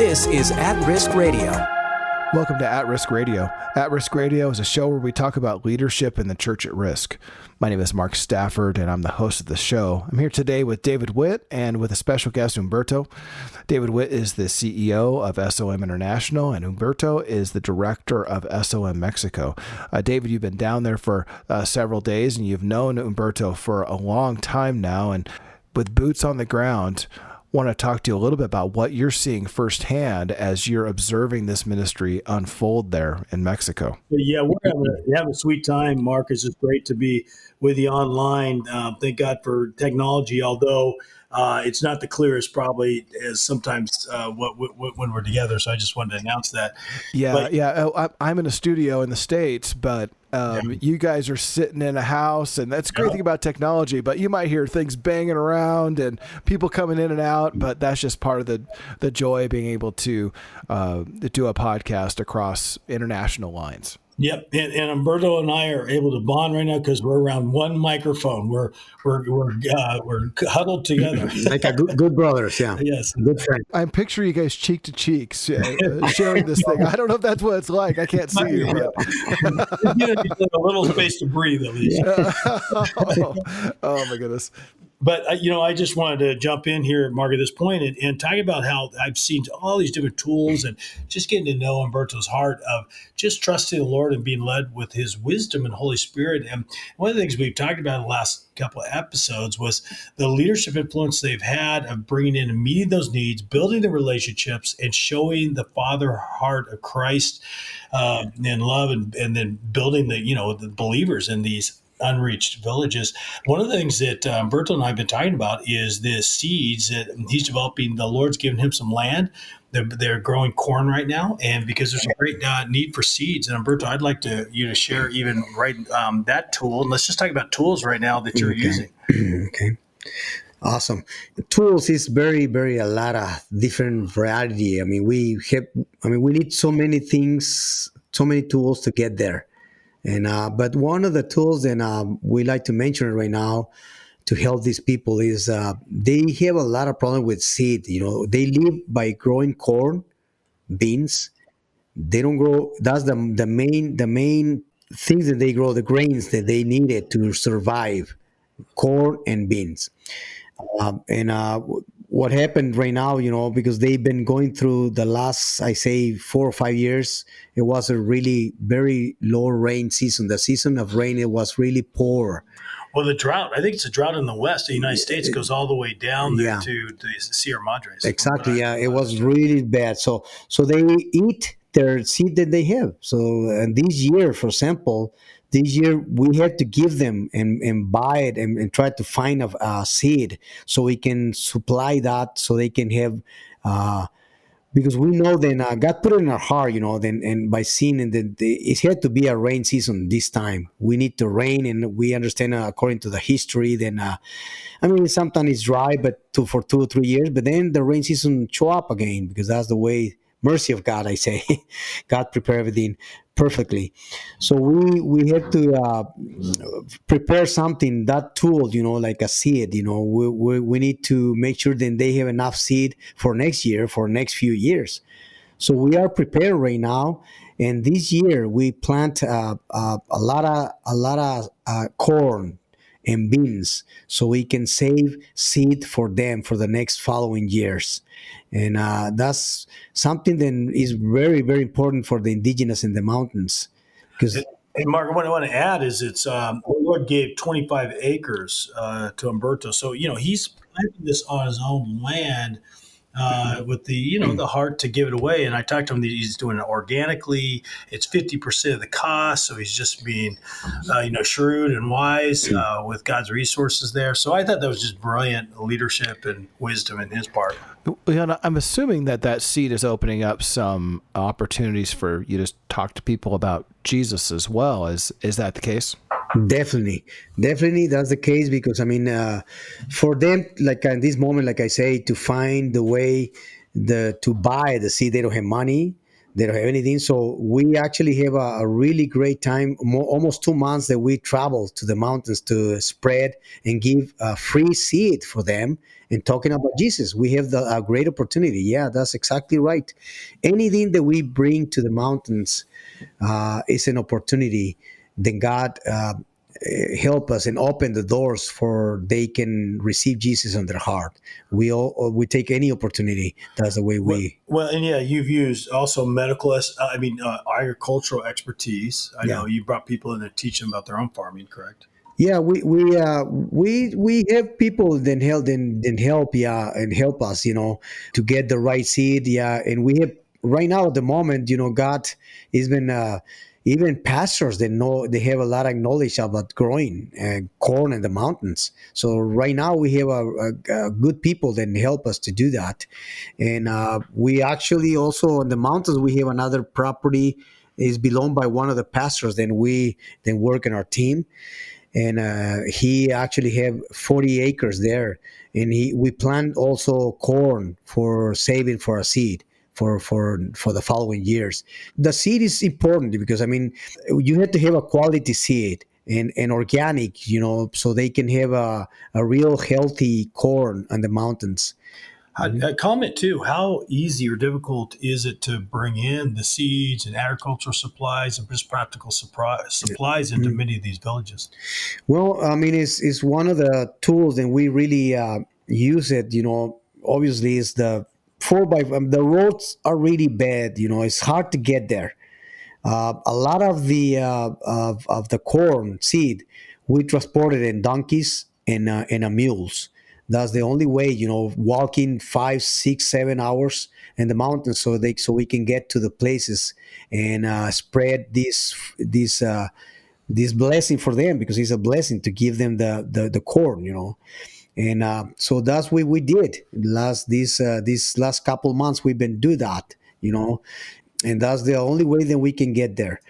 This is At Risk Radio. Welcome to At Risk Radio. At Risk Radio is a show where we talk about leadership in the church at risk. My name is Mark Stafford, and I'm the host of the show. I'm here today with David Witt and with a special guest, Humberto. David Witt is the CEO of SOM International, and Humberto is the director of SOM Mexico. Uh, David, you've been down there for uh, several days, and you've known Humberto for a long time now. And with boots on the ground, want to talk to you a little bit about what you're seeing firsthand as you're observing this ministry unfold there in Mexico. Yeah, we're having a, a sweet time, Marcus. It's great to be with you online. Um, thank God for technology, although uh, it's not the clearest, probably, as sometimes uh, what, what, when we're together. So I just wanted to announce that. Yeah, but, yeah. Oh, I'm in a studio in the states, but um, yeah. you guys are sitting in a house, and that's a great yeah. thing about technology. But you might hear things banging around and people coming in and out. But that's just part of the the joy of being able to uh, do a podcast across international lines. Yep, and, and Humberto and I are able to bond right now because we're around one microphone. We're we're we're uh, we're huddled together like a good, good brothers. Yeah, yes, good friends. I'm picturing you guys cheek to cheek uh, sharing this thing. I don't know if that's what it's like. I can't see you. But. you know, a little space to breathe at least. oh, oh my goodness but uh, you know, I just wanted to jump in here, Mark, at this point and, and, talk about how I've seen all these different tools and just getting to know Humberto's heart of just trusting the Lord and being led with His wisdom and Holy Spirit. And one of the things we've talked about in the last couple of episodes was the leadership influence they've had of bringing in and meeting those needs, building the relationships, and showing the Father heart of Christ uh, in love, and, and then building the you know the believers in these unreached villages. One of the things that um, Berto and I have been talking about is the seeds that he's developing. The Lord's given him some land. They're, they're growing corn right now, and because there's a great uh, need for seeds. And Humberto, I'd like to you to share even right um, that tool. And let's just talk about tools right now that you're okay. using. okay. Awesome. Tools is very, very a lot of different variety. I mean, we have, I mean, we need so many things, so many tools to get there. And uh, but one of the tools that um, we like to mention right now to help these people is uh, they have a lot of problem with seed. You know, they live by growing corn, beans. They don't grow. That's the the main the main things that they grow, the grains that they needed to survive, corn and beans. Um, and uh, what happened right now, you know, because they've been going through the last, I say, four or five years, it was a really very low rain season. The season of rain, it was really poor. Well, the drought, I think it's a drought in the west the United States, it goes all the way down there yeah. to the Sierra Madres. Exactly. Yeah. It was really bad. So, so they eat their seed that they have. So, and this year, for example, this year we had to give them and, and buy it and, and try to find a, a, seed so we can supply that so they can have uh, because we know then uh, God put it in our heart, you know, then and by seeing that it had to be a rain season this time. We need to rain, and we understand uh, according to the history. Then, uh, I mean, sometimes it's dry, but for two or three years, but then the rain season show up again because that's the way mercy of God, I say. God prepare everything perfectly. So we we have to uh, prepare something that tool, you know, like a seed. You know, we, we, we need to make sure that they have enough seed for next year, for next few years. So we are prepared right now, and this year we plant uh, uh, a lot of a lot of uh, corn and beans so we can save seed for them for the next following years and uh, that's something that is very very important for the indigenous in the mountains because and Mark, what I want to add is it's um, the Lord gave 25 acres uh, to Humberto. so you know he's planting this on his own land uh, with the you know the heart to give it away. And I talked to him that he's doing it organically. It's fifty percent of the cost, so he's just being uh, you know shrewd and wise uh, with God's resources there. So I thought that was just brilliant leadership and wisdom in his part. I'm assuming that that seat is opening up some opportunities for you to talk to people about Jesus as well. Is is that the case? Definitely, definitely, that's the case because I mean, uh, for them, like at this moment, like I say, to find the way the to buy the seed, they don't have money, they don't have anything. So we actually have a, a really great time, more, almost two months that we travel to the mountains to spread and give a free seed for them and talking about Jesus. We have the, a great opportunity. Yeah, that's exactly right. Anything that we bring to the mountains uh, is an opportunity. Then God uh, help us and open the doors for they can receive Jesus in their heart. We all we take any opportunity. That's the way we. Well, well and yeah, you've used also medical. I mean, uh, agricultural expertise. I yeah. know you brought people in to teach them about their own farming. Correct. Yeah, we we uh, we we have people then help and, and help yeah and help us you know to get the right seed yeah and we have right now at the moment you know God has been. Uh, even pastors they know they have a lot of knowledge about growing uh, corn in the mountains. So right now we have a, a, a good people that help us to do that. And uh, we actually also in the mountains we have another property is belonged by one of the pastors then we then work in our team. And uh, he actually have 40 acres there. And he we plant also corn for saving for a seed for for for the following years. The seed is important because I mean you have to have a quality seed and, and organic, you know, so they can have a, a real healthy corn on the mountains. A comment too. How easy or difficult is it to bring in the seeds and agricultural supplies and just practical supplies into mm-hmm. many of these villages? Well, I mean, it's, it's one of the tools, and we really uh, use it. You know, obviously, is the four by um, the roads are really bad. You know, it's hard to get there. Uh, a lot of the uh, of, of the corn seed we transported in donkeys and uh, in mules. That's the only way, you know, walking five, six, seven hours in the mountains so they so we can get to the places and uh, spread this this uh, this blessing for them because it's a blessing to give them the the, the corn, you know and uh, so that's what we did last these uh, these last couple months. We've been do that you know and that's the only way that we can get there.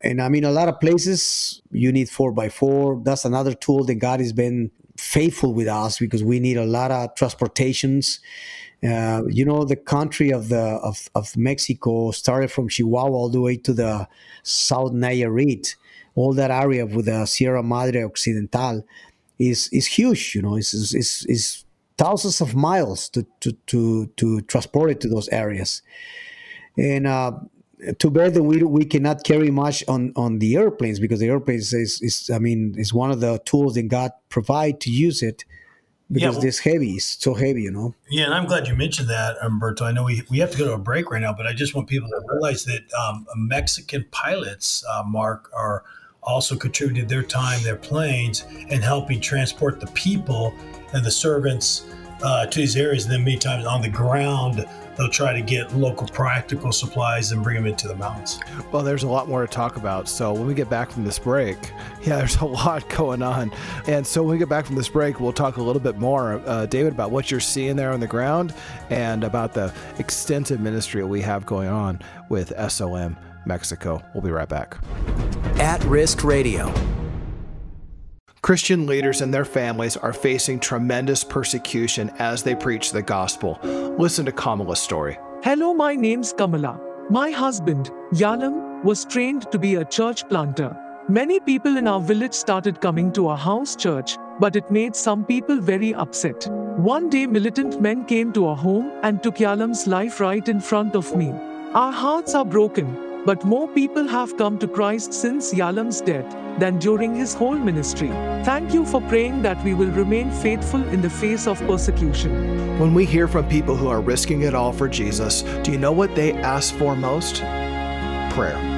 And i mean a lot of places you need four by four. That's another tool that god has been faithful with us because we need a lot of transportations. Uh, you know the country of the of, of mexico started from chihuahua all the way to the south nayarit all that area with the sierra madre occidental is is huge. You know, it's is is thousands of miles to to to to transport it to those areas, and. Uh, too bad that we we cannot carry much on on the airplanes because the airplanes is, is I mean is one of the tools that God provide to use it because yeah, well, this heavy it's so heavy you know yeah and i'm glad you mentioned that humberto i know we, we have to go to a break right now but i just want people to realize that um, mexican pilots uh, mark are also contributed their time, their planes, and helping transport the people and the servants uh, to these areas. And then many times on the ground, they'll try to get local practical supplies and bring them into the mountains. Well, there's a lot more to talk about. So when we get back from this break, yeah, there's a lot going on. And so when we get back from this break, we'll talk a little bit more, uh, David, about what you're seeing there on the ground and about the extensive ministry we have going on with SOM Mexico. We'll be right back. At Risk Radio. Christian leaders and their families are facing tremendous persecution as they preach the gospel. Listen to Kamala's story. Hello, my name's Kamala. My husband, Yalam, was trained to be a church planter. Many people in our village started coming to our house church, but it made some people very upset. One day, militant men came to our home and took Yalam's life right in front of me. Our hearts are broken, but more people have come to Christ since Yalam's death than during his whole ministry. Thank you for praying that we will remain faithful in the face of persecution. When we hear from people who are risking it all for Jesus, do you know what they ask for most? Prayer.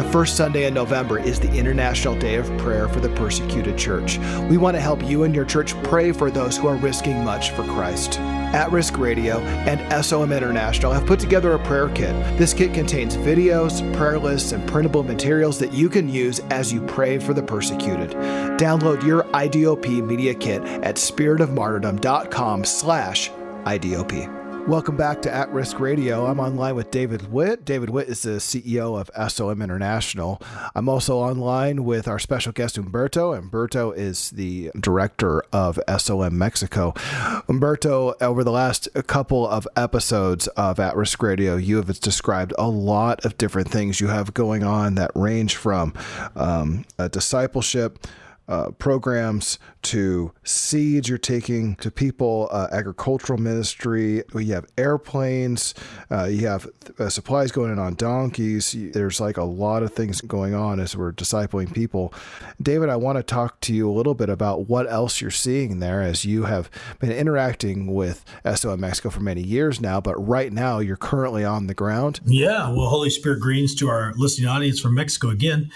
The first Sunday in November is the International Day of Prayer for the Persecuted Church. We want to help you and your church pray for those who are risking much for Christ. At Risk Radio, and SOM International have put together a prayer kit. This kit contains videos, prayer lists, and printable materials that you can use as you pray for the persecuted. Download your IDOP media kit at spiritofmartyrdom.com slash IDOP. Welcome back to At Risk Radio. I'm online with David Witt. David Witt is the CEO of SOM International. I'm also online with our special guest, Humberto. Humberto is the director of SOM Mexico. Humberto, over the last couple of episodes of At Risk Radio, you have described a lot of different things you have going on that range from um, discipleship uh, programs to seeds you're taking to people, uh, agricultural ministry. You have airplanes, uh, you have uh, supplies going in on donkeys. There's like a lot of things going on as we're discipling people. David, I want to talk to you a little bit about what else you're seeing there as you have been interacting with SOM Mexico for many years now, but right now you're currently on the ground. Yeah, well, Holy Spirit greetings to our listening audience from Mexico again.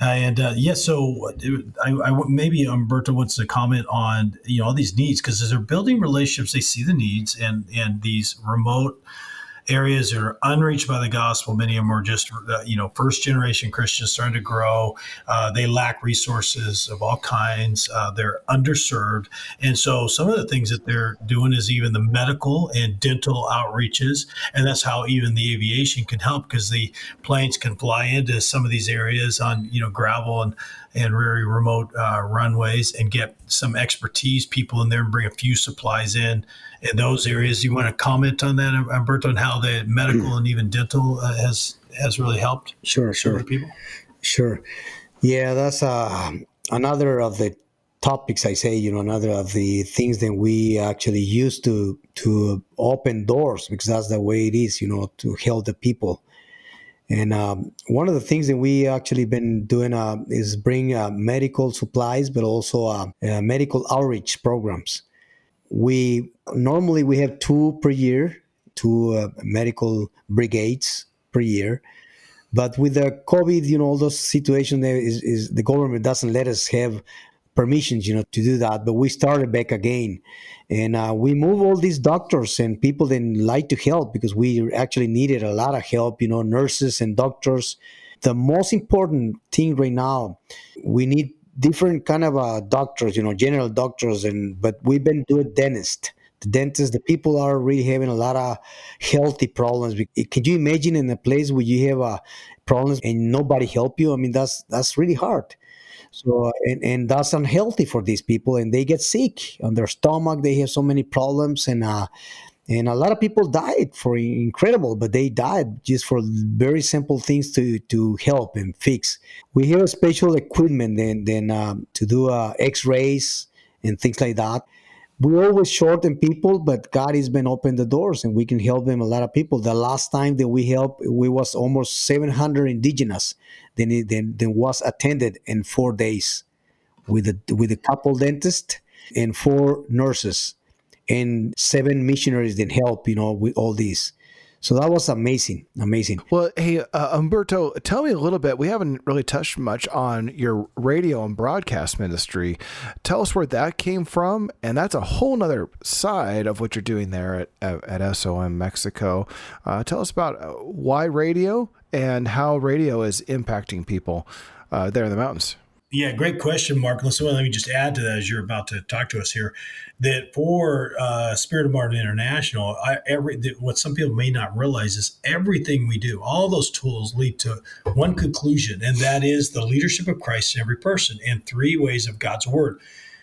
Uh, and uh, yeah, so I, I, maybe Humberto wants to comment on you know all these needs because as they're building relationships, they see the needs and and these remote areas that are unreached by the gospel. Many of them are just, uh, you know, first generation Christians starting to grow. Uh, they lack resources of all kinds. Uh, they're underserved. And so some of the things that they're doing is even the medical and dental outreaches. And that's how even the aviation can help because the planes can fly into some of these areas on, you know, gravel and and very remote uh, runways and get some expertise people in there and bring a few supplies in in those areas. You want to comment on that, Umberto, on how the medical and even dental uh, has has really helped? Sure, sure. People? Sure. Yeah, that's uh, another of the topics I say, you know, another of the things that we actually use to to open doors because that's the way it is, you know, to help the people. And um, one of the things that we actually been doing uh, is bring uh, medical supplies, but also uh, uh medical outreach programs. We normally we have two per year, two uh, medical brigades per year. But with the COVID, you know, all those situations, there is, is the government doesn't let us have permissions, you know, to do that. But we started back again, and uh, we move all these doctors and people that like to help because we actually needed a lot of help, you know, nurses and doctors. The most important thing right now, we need different kind of uh, doctors, you know, general doctors, and but we've been doing dentist. The dentists, the people are really having a lot of healthy problems. Can you imagine in a place where you have uh, problems and nobody help you? I mean, that's that's really hard. So and, and that's unhealthy for these people, and they get sick on their stomach. They have so many problems, and uh, and a lot of people died for incredible, but they died just for very simple things to to help and fix. We have a special equipment then then um, to do uh, X-rays and things like that we always shorten people, but God has been open the doors and we can help them a lot of people. The last time that we helped, we was almost 700 indigenous then then, then was attended in four days with a with a couple dentist and four nurses and seven missionaries that help, you know, with all these. So that was amazing, amazing. Well, hey, uh, Humberto, tell me a little bit. We haven't really touched much on your radio and broadcast ministry. Tell us where that came from, and that's a whole other side of what you're doing there at at, SOM Mexico. Uh, tell us about uh, why radio and how radio is impacting people uh, there in the mountains. Yeah, great question, Mark. Listen, let me just add to that as you're about to talk to us here. That for uh, Spirit of Martyrdom International, I, every what some people may not realize is everything we do, all those tools lead to one conclusion, and that is the leadership of Christ in every person, and three ways of God's word: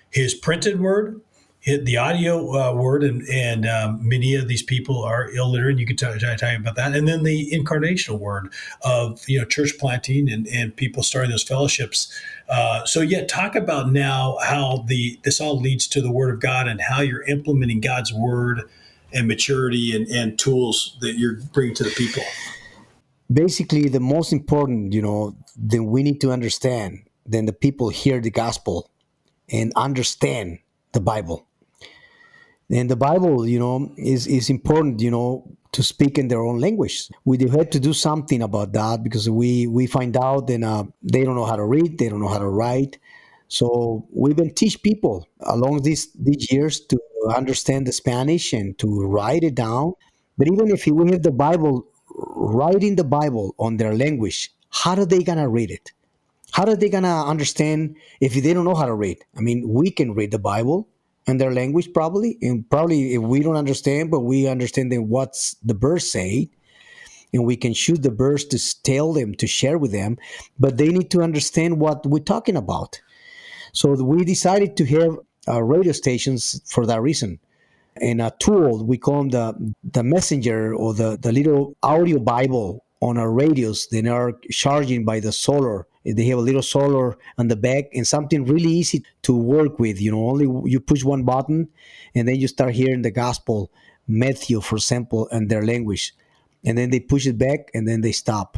His printed word, the audio uh, word, and and um, many of these people are illiterate. You can tell, you about that, and then the incarnational word of you know church planting and and people starting those fellowships. Uh, so yeah, talk about now how the this all leads to the Word of God and how you're implementing God's Word and maturity and, and tools that you're bringing to the people. Basically, the most important, you know, that we need to understand, then the people hear the gospel and understand the Bible and the bible you know is is important you know to speak in their own language. We had to do something about that because we we find out that uh, they don't know how to read they don't know how to write. So we've been teach people along these these years to understand the spanish and to write it down. But even if we have the bible writing the bible on their language how are they gonna read it? How are they gonna understand if they don't know how to read? I mean we can read the bible in their language probably and probably if we don't understand but we understand then what's the birds say and we can shoot the birds to tell them to share with them but they need to understand what we're talking about. So we decided to have uh, radio stations for that reason and a tool we call them the the messenger or the the little audio bible on our radios they are charging by the solar They have a little solar on the back and something really easy to work with. You know, only you push one button, and then you start hearing the gospel, Matthew, for example, and their language, and then they push it back, and then they stop.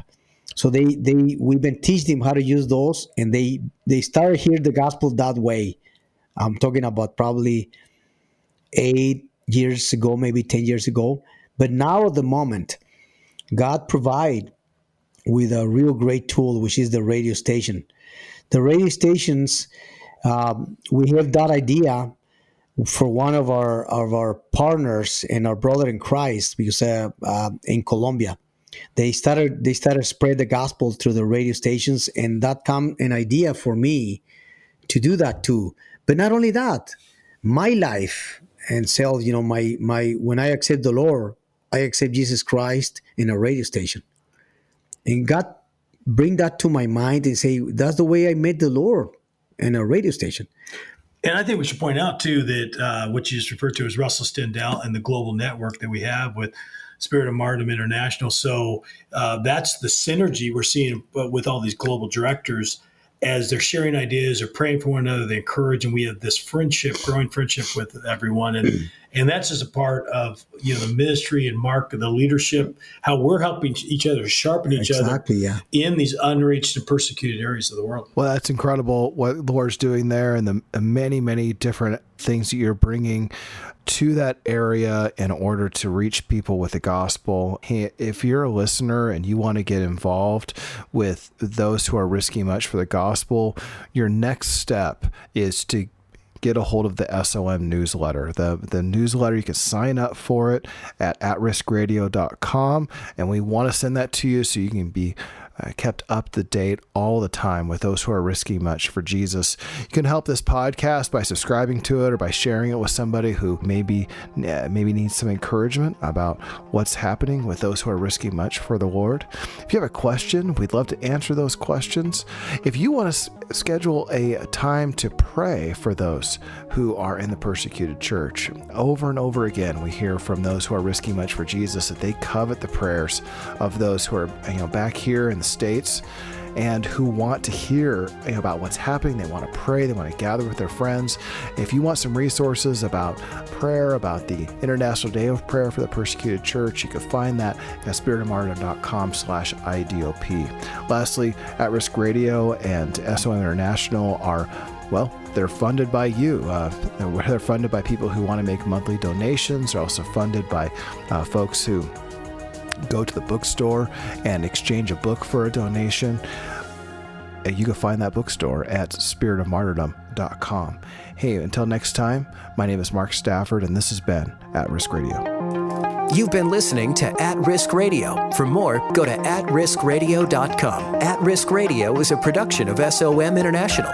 So they they we've been teaching them how to use those, and they they start hear the gospel that way. I'm talking about probably eight years ago, maybe ten years ago. But now at the moment, God provide with a real great tool, which is the radio station. The radio stations, um, we have that idea for one of our of our partners and our brother in Christ, because uh, uh, in Colombia, they started they started spread the gospel through the radio stations, and that come an idea for me to do that too. But not only that, my life and self, you know, my my when I accept the Lord, I accept Jesus Christ in a radio station and God bring that to my mind and say that's the way I met the Lord in a radio station. And I think we should point out too that uh, what you just referred to as Russell Stendal and the global network that we have with Spirit of Martyrdom International. So uh, that's the synergy we're seeing with all these global directors as they're sharing ideas or praying for one another. They encourage, and we have this friendship, growing friendship with everyone. And and that's just a part of you know the ministry and Mark and the leadership, how we're helping each other sharpen each exactly, other yeah. in these unreached and persecuted areas of the world. Well, that's incredible what the Lord's doing there, and the many many different things that you're bringing to that area in order to reach people with the gospel. Hey, if you're a listener and you want to get involved with those who are risking much for the gospel, your next step is to get a hold of the SOM newsletter. The the newsletter you can sign up for it at atriskradio.com and we want to send that to you so you can be uh, kept up to date all the time with those who are risking much for Jesus. You can help this podcast by subscribing to it or by sharing it with somebody who maybe uh, maybe needs some encouragement about what's happening with those who are risking much for the Lord. If you have a question, we'd love to answer those questions. If you want to s- schedule a time to pray for those who are in the persecuted church, over and over again we hear from those who are risking much for Jesus that they covet the prayers of those who are you know back here in the states and who want to hear about what's happening. They want to pray, they want to gather with their friends. If you want some resources about prayer, about the International Day of Prayer for the Persecuted Church, you can find that at spiritofmartyrdom.com slash IDOP. Lastly, At Risk Radio and SOM International are well, they're funded by you. Uh, they're funded by people who want to make monthly donations. They're also funded by uh, folks who go to the bookstore and exchange a book for a donation. Uh, you can find that bookstore at spiritofmartyrdom.com. Hey, until next time, my name is Mark Stafford, and this has been At Risk Radio. You've been listening to At Risk Radio. For more, go to atriskradio.com. At Risk Radio is a production of SOM International.